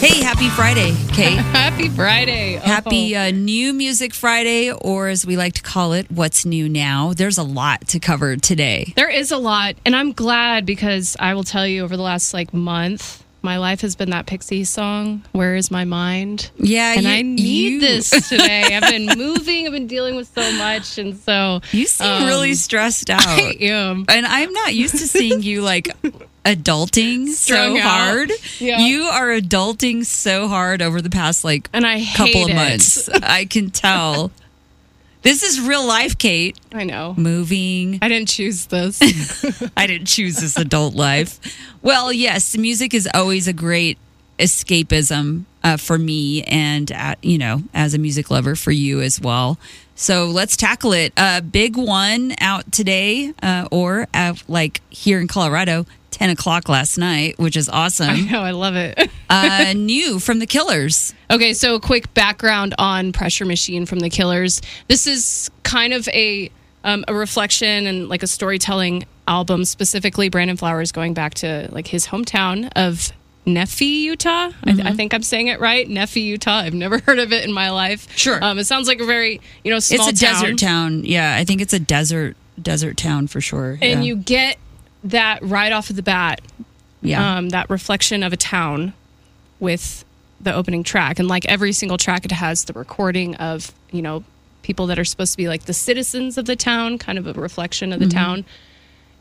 Hey, happy Friday, Kate. Happy Friday. Oh. Happy uh, New Music Friday, or as we like to call it, What's New Now. There's a lot to cover today. There is a lot, and I'm glad because I will tell you over the last like month, my life has been that Pixie song, Where is My Mind? Yeah, And you- I need you- this today. I've been moving, I've been dealing with so much, and so You seem um, really stressed out. I am. and I'm not used to seeing you like adulting Strung so out. hard. Yeah. You are adulting so hard over the past like And I couple of it. months. I can tell. This is real life, Kate. I know. Moving. I didn't choose this. I didn't choose this adult life. Well, yes, music is always a great escapism uh, for me, and uh, you know, as a music lover, for you as well. So let's tackle it. A big one out today, uh, or uh, like here in Colorado, ten o'clock last night, which is awesome I know, I love it. uh, new from the Killers. Okay, so a quick background on Pressure Machine from the Killers. This is kind of a um, a reflection and like a storytelling album. Specifically, Brandon Flowers going back to like his hometown of Nephi, Utah. I, I think I'm saying it right. Nephi, Utah. I've never heard of it in my life. Sure. um, it sounds like a very you know small it's a town. desert town. Yeah, I think it's a desert desert town for sure. and yeah. you get that right off of the bat. yeah. um, that reflection of a town with the opening track. And like every single track, it has the recording of, you know, people that are supposed to be like the citizens of the town, kind of a reflection of the town.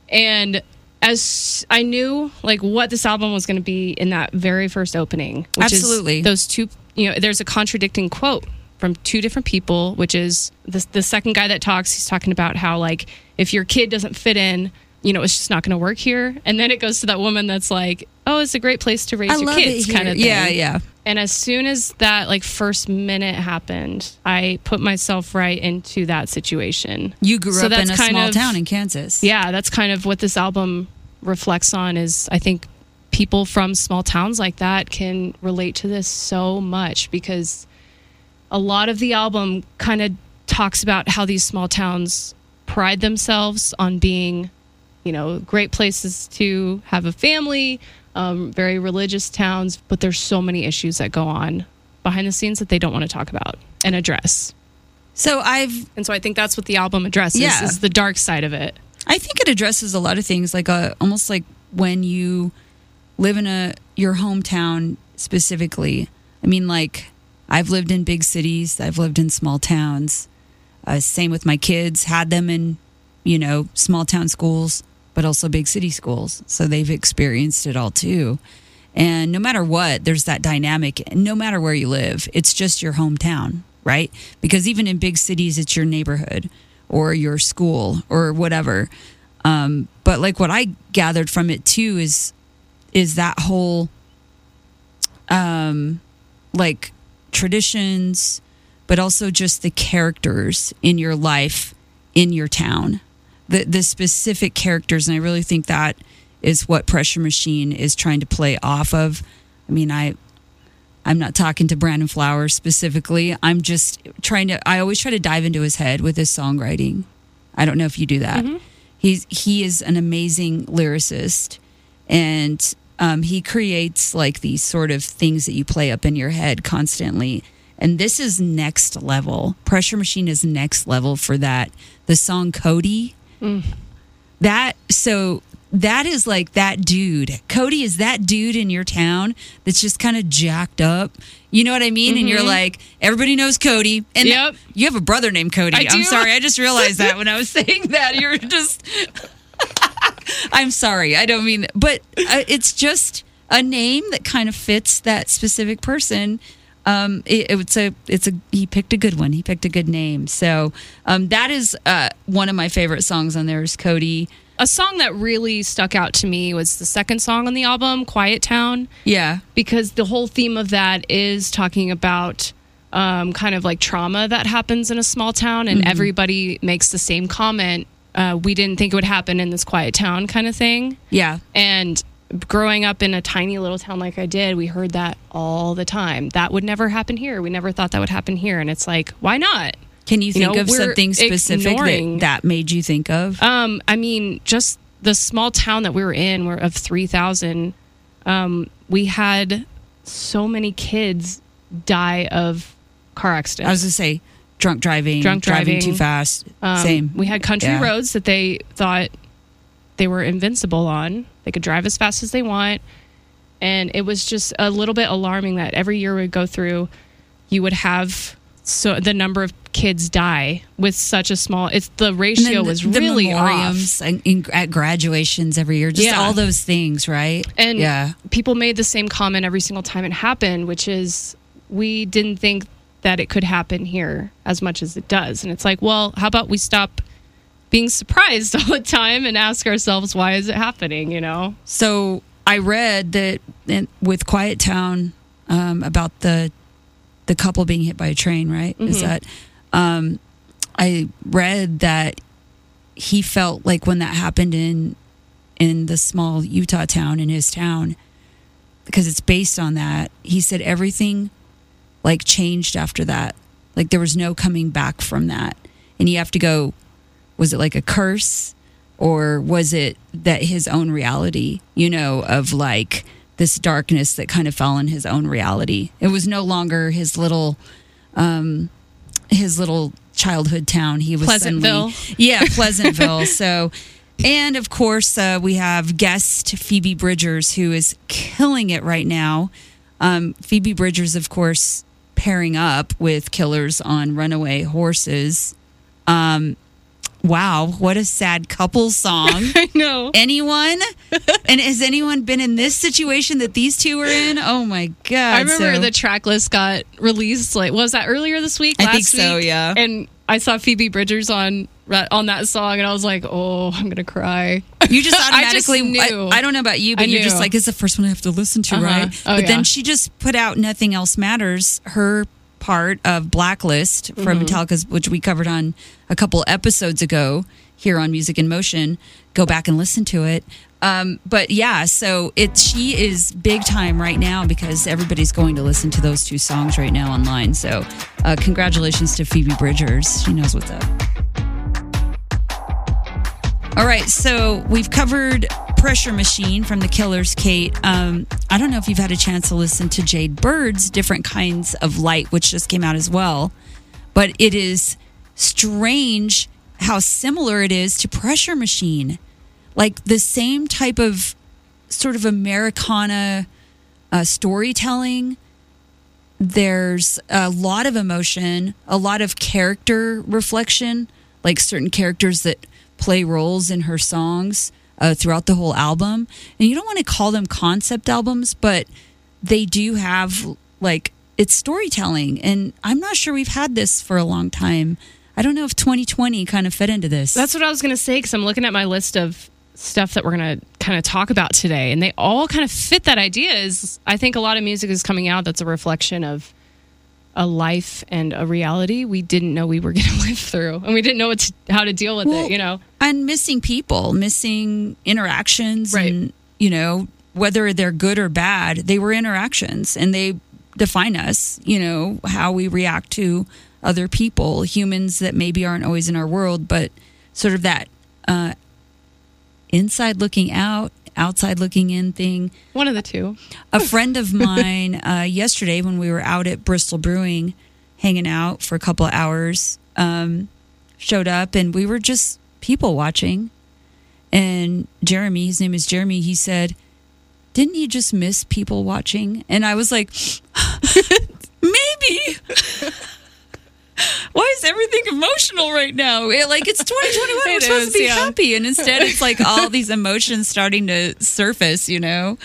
And as I knew like what this album was going to be in that very first opening, which Absolutely. is those two, you know, there's a contradicting quote from two different people, which is the, the second guy that talks, he's talking about how like if your kid doesn't fit in, you know, it's just not going to work here. And then it goes to that woman that's like, oh, it's a great place to raise I your kids, kind of thing. Yeah, yeah. And as soon as that like first minute happened, I put myself right into that situation. You grew So up in a small of- town in Kansas. Yeah, that's kind of what this album reflects on is I think people from small towns like that can relate to this so much because a lot of the album kind of talks about how these small towns pride themselves on being, you know, great places to have a family, um, very religious towns, but there's so many issues that go on behind the scenes that they don't want to talk about and address. So I've And so I think that's what the album addresses Yeah. is the dark side of it. I think it addresses a lot of things, like uh, almost like when you live in a your hometown specifically. I mean, like I've lived in big cities, I've lived in small towns. Uh, same with my kids, had them in you know small town schools, but also big city schools, so they've experienced it all too. And no matter what, there's that dynamic. No matter where you live, it's just your hometown, right? Because even in big cities, it's your neighborhood or your school or whatever. Um, but like what I gathered from it too is is that whole um, like traditions, but also just the characters in your life in your town, the the specific characters, and I really think that is what Pressure Machine is trying to play off of. I mean, I I'm not talking to Brandon Flowers specifically. I'm just trying to. I always try to dive into his head with his songwriting. I don't know if you do that. He's he is an amazing lyricist, and um, he creates like these sort of things that you play up in your head constantly. And this is next level. Pressure Machine is next level for that. The song Cody, that so that is like that dude. Cody is that dude in your town that's just kind of jacked up. You know what I mean? And you're like, everybody knows Cody. And Yep. you have a brother named Cody. I'm sorry. I just realized that when I was saying that. You're just. I'm sorry. I don't mean, but uh, it's just a name that kind of fits that specific person. Um, it, it's a, it's a. He picked a good one. He picked a good name. So um, that is uh, one of my favorite songs on there. Is Cody. A song that really stuck out to me was the second song on the album, Quiet Town, Yeah, because the whole theme of that is talking about um, kind of like trauma that happens in a small town, and everybody makes the same comment. Uh, we didn't think it would happen in this quiet town, kind of thing. yeah. And growing up in a tiny little town like I did, we heard that all the time. That would never happen here. We never thought that would happen here. And it's like, why not? Can you You think know, of something specific ignoring- that, that made you think of? Um, I mean, just the small town that we were in, we're of three thousand. Um, we had so many kids die of car accidents. I was gonna say drunk driving, Drunk driving, driving. too fast. Um, Same. We had country Yeah. roads that they thought they were invincible on. They could drive as fast as they want. And it was just a little bit alarming that every year we'd go through, you would have so the number of kids die with such a small. It's the ratio the- was the really off. and in, at graduations every year. Just Yeah. all those things, right? And yeah, people made the same comment every single time it happened, which is we didn't think that it could happen here as much as it does. And it's like, well, how about we stop being surprised all the time and ask ourselves why is it happening, you know? So I read that in, with Quiet Town um, about the the couple being hit by a train. Right? Is Mhm. that? Um, I read that he felt like when that happened in in the small Utah town in his town, because it's based on that. He said everything like changed after that. Like there was no coming back from that, and you have to go. Was it like a curse? or was it that his own reality you know of like this darkness that kind of fell in his own reality. It was no longer his little um his little childhood town. He was Pleasantville. suddenly yeah pleasantville. So and of course uh, we have guest phoebe bridgers who is killing it right now. Um, phoebe bridgers of course pairing up with killers on runaway horses. Um, wow what a sad couple song I know. anyone and has anyone been in this situation that these two were in oh my god I remember so- the track list got released like was that earlier this week? I last think so, week? yeah. And I saw Phoebe Bridgers on on that song and I was like, "Oh, I'm going to cry." you just I just automatically knew. I, I don't know about you but you're just like it's the first one i have to listen to Uh-huh. right Oh, but yeah. then she just put out nothing else matters her part of blacklist from Mm-hmm. metallica's which we covered on a couple episodes ago here on music in motion. Go back and listen to it. Um, but yeah so it she is big time right now because everybody's going to listen to those two songs right now online. So uh, congratulations to phoebe bridgers. She knows what's up. All right, so we've covered Pressure Machine from the Killers, Kate. Um, I don't know if you've had a chance to listen to Jade Bird's Different Kinds of Light, which just came out as well, but it is strange how similar it is to Pressure Machine. Like the same type of sort of Americana uh, storytelling. There's a lot of emotion, a lot of character reflection, like certain characters that play roles in her songs uh, throughout the whole album. And you don't want to call them concept albums, but they do have like it's storytelling. And I'm not sure we've had this for a long time. I don't know if 2020 kind of fit into this. That's what I was going to say because I'm looking at my list of stuff that we're going to kind of talk about today, and they all kind of fit that idea. Is I think a lot of music is coming out that's a reflection of a life and a reality we didn't know we were going to live through, and we didn't know what to, how to deal with Well, it. You know, and missing people, missing interactions, Right. and you know whether they're good or bad, they were interactions, and they define us. You know how we react to other people, humans that maybe aren't always in our world, but sort of that uh, inside looking out, outside looking in thing. One of the two. a friend of mine uh, yesterday when we were out at Bristol Brewing hanging out for a couple of hours um, showed up and we were just people watching. And Jeremy his name is Jeremy he said didn't you just miss people watching? And I was like maybe why is everything emotional right now? It- like it's 2021, we're It supposed to be yeah. happy, and instead it's like all these emotions starting to surface. You know.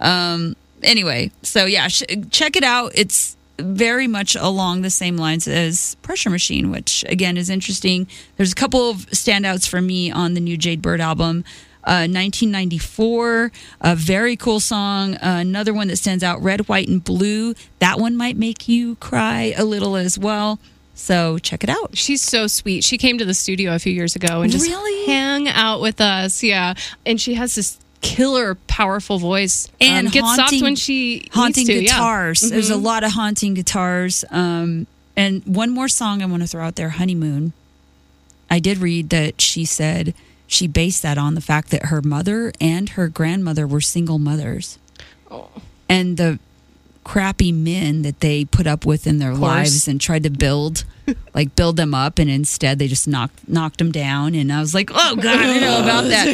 Um. Anyway, so yeah, sh- check it out. It's very much along the same lines as Pressure Machine, which again is interesting. There's a couple of standouts for me on the new Jade Bird album. Uh, 1994, a very cool song. Uh, another one that stands out, Red, White, and Blue. That one might make you cry a little as well. So check it out. She's so sweet. She came to the studio a few years ago and just Really? hang out with us. Yeah, and she has this killer, powerful voice And um, gets soft haunting- when she haunting to, yeah. guitars. There's a Mhm. lot of haunting guitars. Um, and one more song I want to throw out there, "Honeymoon." I did read that she said she based that on the fact that her mother and her grandmother were single mothers, Oh. and the crappy men that they put up with in their lives and tried to build like build them up and instead they just knocked knocked them down and I was like, "Oh god, I don't know about that."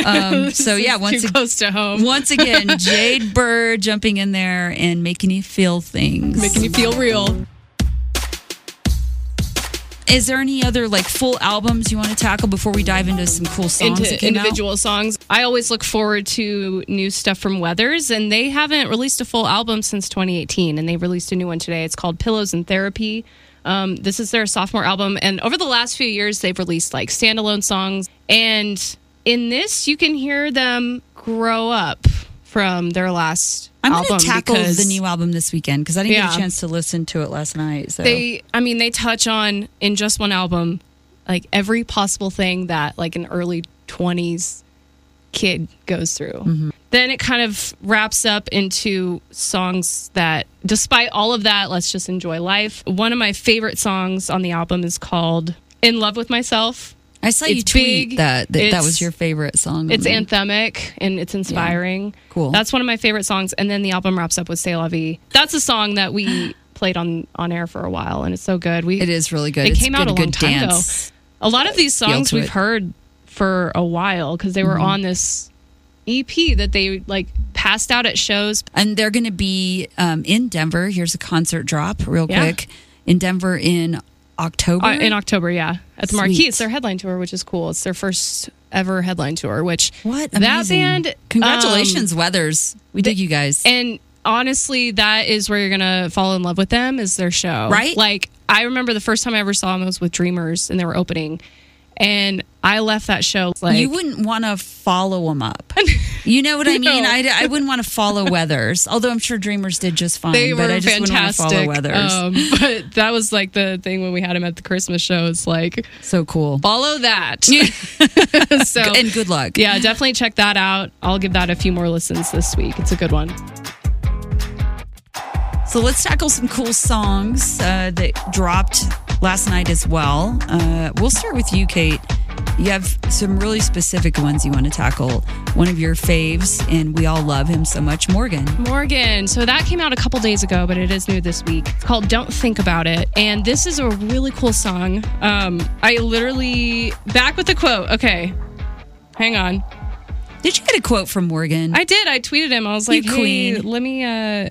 Um, so yeah, once ag- close to home. once again, Jade Bird jumping in there and making you feel things. Making you feel real. Is there any other like full albums you want to tackle before we dive into some cool songs into came out? individual songs. I always look forward to new stuff from Weathers, and they haven't released a full album since 2018, and they released a new one today. It's called Pillows and Therapy. Um, this is their sophomore album, and over the last few years, they've released like standalone songs. And in this, you can hear them grow up from their last I'm album. going to tackle because the new album this weekend because I didn't get a chance to listen to it last night. So they i mean they touch on in just one album like every possible thing that like an early 20s kid goes through mm-hmm. then it kind of wraps up into songs that despite all of that let's just enjoy life one of my favorite songs on the album is called in love with myself I saw you tweet big, that that, that was your favorite song. it's anthemic and it's inspiring Cool. that's one of my favorite songs and then the album wraps up with say la vie that's a song that we played on on air for a while and it's so good we It is really good. It It's came good, out a good long time dance. ago. A lot of these songs we've it. Mm-hmm. heard for a while because they were on this EP that they like passed out at shows. And they're going to be um, in Denver. Here's a concert drop, real Yeah. quick. In Denver in October. Uh, in October, yeah, at the Marquee. It's their headline tour, which is cool. It's their first ever headline tour. Which what that amazing. band? Congratulations, Weathers. We dig you guys. um, and honestly, that is where you're gonna fall in love with them. Is their show, Right? Like I remember the first time I ever saw them was with Dreamers, and they were opening, and I left that show like you wouldn't want to follow them up. You know what I mean? No. I, I wouldn't want to follow Weathers, although I'm sure Dreamers did just fine. they but were I just fantastic. wouldn't follow Weathers. Um, but that was like the thing when we had him at the Christmas show. It's like so cool. follow that. so And good luck. yeah, definitely check that out. I'll give that a few more listens this week. It's a good one. So let's tackle some cool songs uh, that dropped last night as well. Uh, we'll start with you, Kate. You have some really specific ones you want to tackle. One of your faves, and we all love him so much, Morgan. Morgan. So that came out a couple days ago, but it is new this week. It's called Don't Think About It. And this is a really cool song. Um, I literally, back with the quote. Okay, hang on. Did you get a quote from Morgan? I did. I tweeted him. I was like, You hey, queen. let me, uh,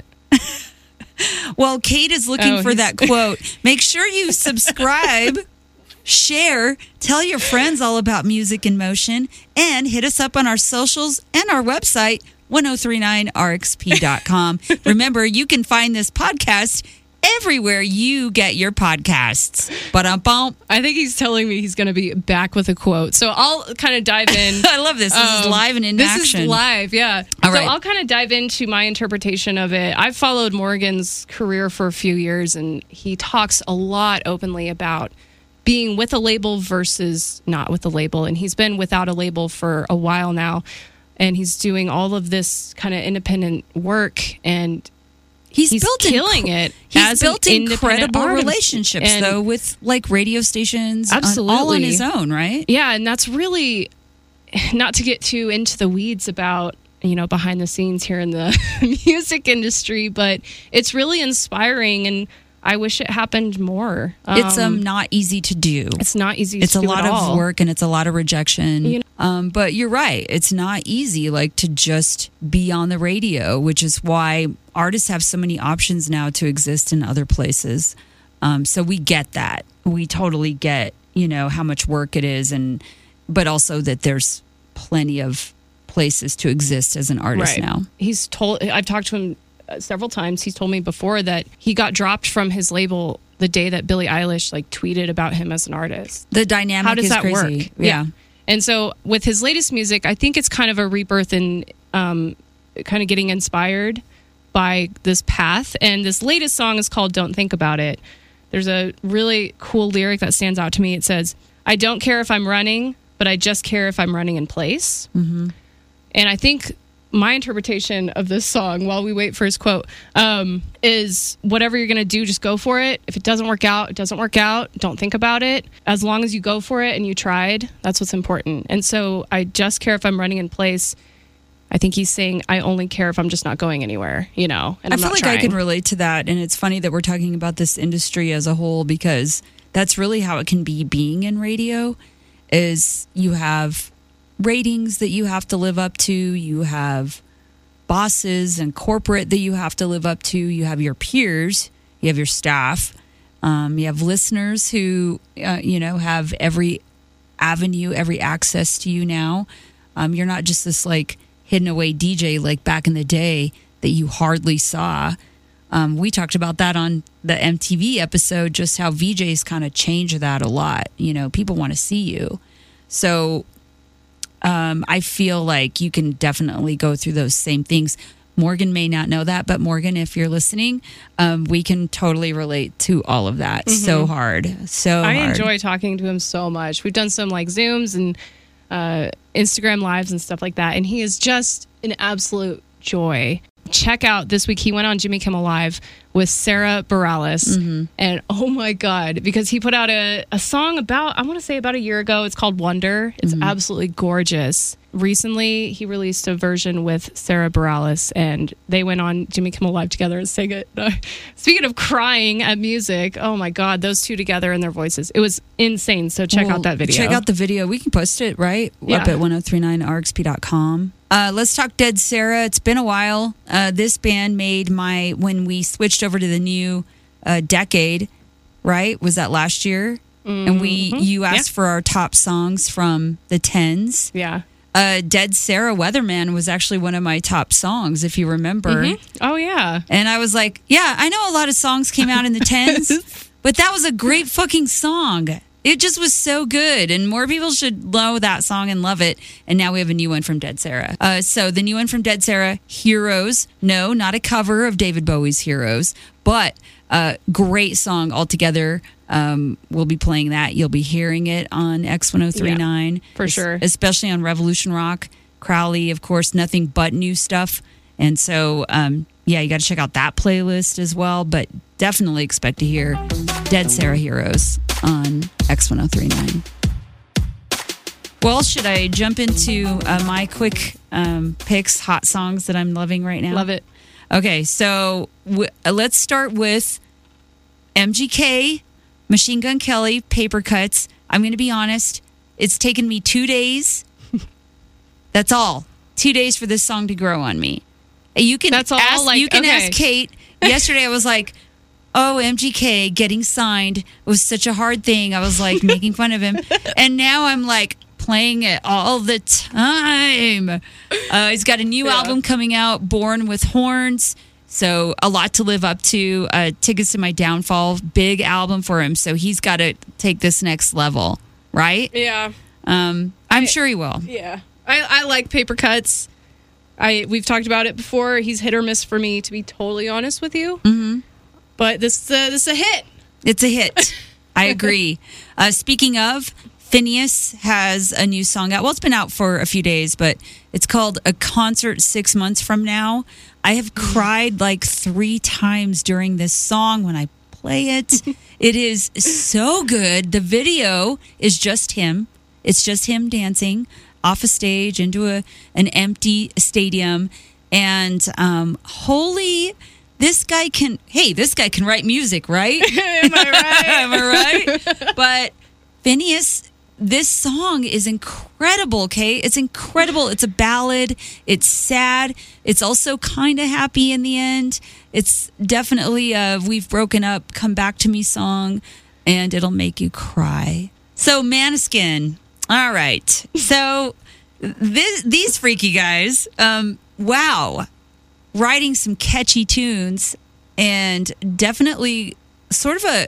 well, Kate is looking Oh, for that quote. Make sure you subscribe, share, tell your friends all about music in motion, and hit us up on our socials and our website, 1039rxp.com. Remember, you can find this podcast everywhere you get your podcasts. But um. I think he's telling me he's going to be back with a quote. So I'll kind of dive in. I love this. This is Um, live and in this action. is live, yeah. All so right. I'll kind of dive into my interpretation of it. I've followed Morgan's career for a few years, and he talks a lot openly about being with a label versus not with a label. And he's been without a label for a while now, and he's doing all of this kind of independent work and. He's, He's built killing incre- it He's built incredible artist. relationships, And- though, with like radio stations, on- all on his own, right? Yeah, and that's really not to get too into the weeds about you know behind the scenes here in the music industry, but it's really inspiring, and I wish it happened more. it's um not easy to do. it's not easy. It's a lot of all. work and it's a lot of rejection. You know- um, but you're right. It's not easy, like to just be on the radio, which is why artists have so many options now to exist in other places. Um, so we get that. We totally get, you know, how much work it is, and but also that there's plenty of places to exist as an artist right now. He's told. I've talked to him several times. He's told me before that he got dropped from his label the day that Billie Eilish like tweeted about him as an artist. The dynamic how does is that crazy. work? Yeah. And so with his latest music, I think it's kind of a rebirth and um, kind of getting inspired by this path. And this latest song is called Don't Think About It. There's a really cool lyric that stands out to me. It says, I don't care if I'm running, but I just care if I'm running in place. Mm-hmm. And I think my interpretation of this song while we wait for his quote um, is whatever you're going to do just go for it if it doesn't work out it doesn't work out don't think about it as long as you go for it and you tried that's what's important and so i just care if i'm running in place I think he's saying, I only care if I'm just not going anywhere, you know? And I I'm feel like I can relate to that. And it's funny that we're talking about this industry as a whole because that's really how it can be being in radio is you have ratings that you have to live up to, you have bosses and corporate that you have to live up to, you have your peers, you have your staff, um, you have listeners who, uh, you know, have every avenue, every access to you now. Um, you're not just this like hidden away DJ like back in the day that you hardly saw. Um, we talked about that on the MTV episode, just how VJs kind of change that a lot. You know, people want to see you. So um, I feel like you can definitely go through those same things. Morgan may not know that, but Morgan, if you're listening, um, we can totally relate to all of that so hard. So Mm-hmm. I hard. enjoy talking to him so much. We've done some like Zooms and uh, Instagram lives and stuff like that, and he is just an absolute joy. Check out this week. He went on Jimmy Kimmel Live with Sara Bareilles, Mm-hmm. and oh my god, because he put out a, a song about I want to say about a year ago. It's called Wonder. It's Mm-hmm. absolutely gorgeous. Recently, he released a version with Sara Bareilles, and they went on Jimmy Kimmel Live together and sang it. Speaking of crying at music, oh my god, those two together and their voices, it was insane. So check Well, out that video. Check out the video. We can post it, right? Yeah. Up at 1039rxp.com. Uh, let's talk Dead Sara. It's been a while. Uh, this band made my, when we switched over to the new uh, decade, right? Was that last year? And we, you asked Mm-hmm. Yeah. for our top songs from the tens. yeah. Uh, Dead Sara Weatherman was actually one of my top songs, if you remember. Oh yeah. And I was like, yeah, I know a lot of songs came out in the tens, but that was a great fucking song. It just was so good, and more people should know that song and love it. And now we have a new one from Dead Sara. Uh, so the new one from Dead Sara, Heroes. No, not a cover of David Bowie's Heroes, but a great song altogether. Um, we'll be playing that. You'll be hearing it on X1039 Yeah, for sure. especially on Revolution Rock. Crowley, of course, nothing but new stuff. And so, um, yeah, you got to check out that playlist as well. But definitely expect to hear Dead Sara Heroes on X1039. Well, should I jump into uh, my quick um, picks, hot songs that I'm loving right now? Love it. Okay, so w- uh, let's start with MGK, Machine Gun Kelly, Paper Cuts. I'm going to be honest, it's taken me two days. That's all. Two days for this song to grow on me. You can That's all, ask, like, you can okay. ask Kate. Yesterday, I was like, "Oh, MGK getting signed was such a hard thing." I was like making fun of him, and now I'm like playing it all the time. Uh, he's got a new Yeah. album coming out, Born with Horns. So a lot to live up to. Uh, Tickets to My Downfall, big album for him. So he's got to take this next level, right? Yeah. Um, I'm sure he will. Yeah. I, I like paper cuts. I we've talked about it before. He's hit or miss for me, to be totally honest with you. Mm-hmm. But this uh, this is a hit. It's a hit. I agree. Uh, speaking of, Finneas has a new song out. Well, it's been out for a few days, but it's called A Concert Six Months From Now. I have cried like three times during this song when I play it. it is so good. The video is just him, it's just him dancing off a stage into a, an empty stadium. And um, holy. This guy can, hey, this guy can write music, right? Am I right? Am I right? but Finneas, this song is incredible, okay? It's incredible. It's a ballad. It's sad. It's also kind of happy in the end. It's definitely a We've Broken Up, Come Back to Me song, and it'll make you cry. So, Måneskin. All right. So, this, these freaky guys, um, wow writing some catchy tunes and definitely sort of a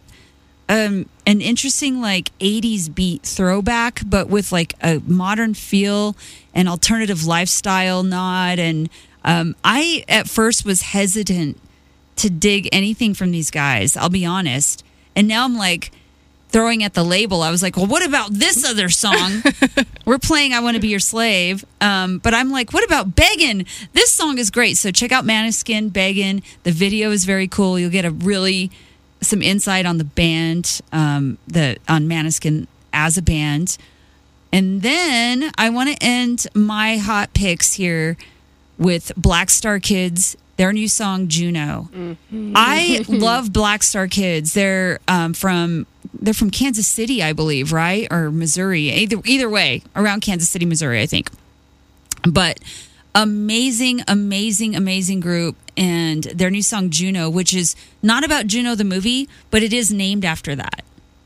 um an interesting like 80s beat throwback but with like a modern feel and alternative lifestyle nod. And um I at first was hesitant to dig anything from these guys I'll be honest. And now I'm like throwing at the label, I was like, well, what about this other song? We're playing I Want to Be Your Slave. Um, but I'm like, what about Beggin? This song is great. So check out Måneskin, Beggin. The video is very cool. You'll get a really some insight on the band, um, the on Måneskin as a band. And then I want to end my hot picks here with Blackstarkids. Their new song Juno. I love Blackstarkids. They're um, from they're from Kansas City, I believe, right, or Missouri. Either either way, around Kansas City, Missouri, I think. But amazing, amazing, amazing group, and their new song Juno, which is not about Juno the movie, but it is named after that.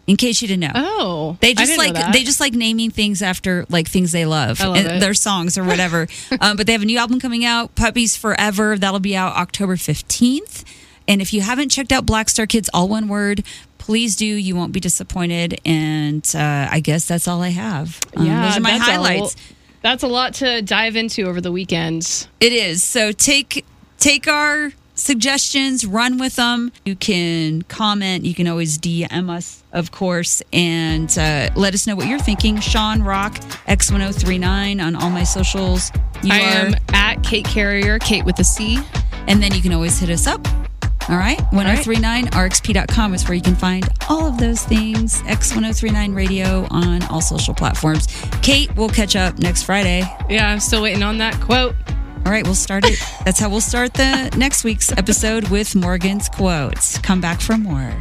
In case you didn't know. Oh, They I just like they just like naming things after like things they love, love and their songs or whatever. um, but they have a new album coming out, Puppies Forever. That'll be out October fifteenth. And if you haven't checked out Blackstarkids, all one word, please do. You won't be disappointed. And uh, I guess that's all I have. Um, yeah, those are my highlights. that's a lot to dive into over the weekend. It is. So take take our suggestions, run with them. You can comment. You can always DM us, of course, and uh, let us know what you're thinking. Sean Rock X1039 on all my socials. You I are, am at Kate Carrier, Kate with a C. and then you can always hit us up. All right, 1039rxp.com is where you can find all of those things. X1039 Radio on all social platforms. Kate, we'll catch up next Friday. Yeah, I'm still waiting on that quote. All right, we'll start it. That's how we'll start the next week's episode with Morgan's quotes. Come back for more.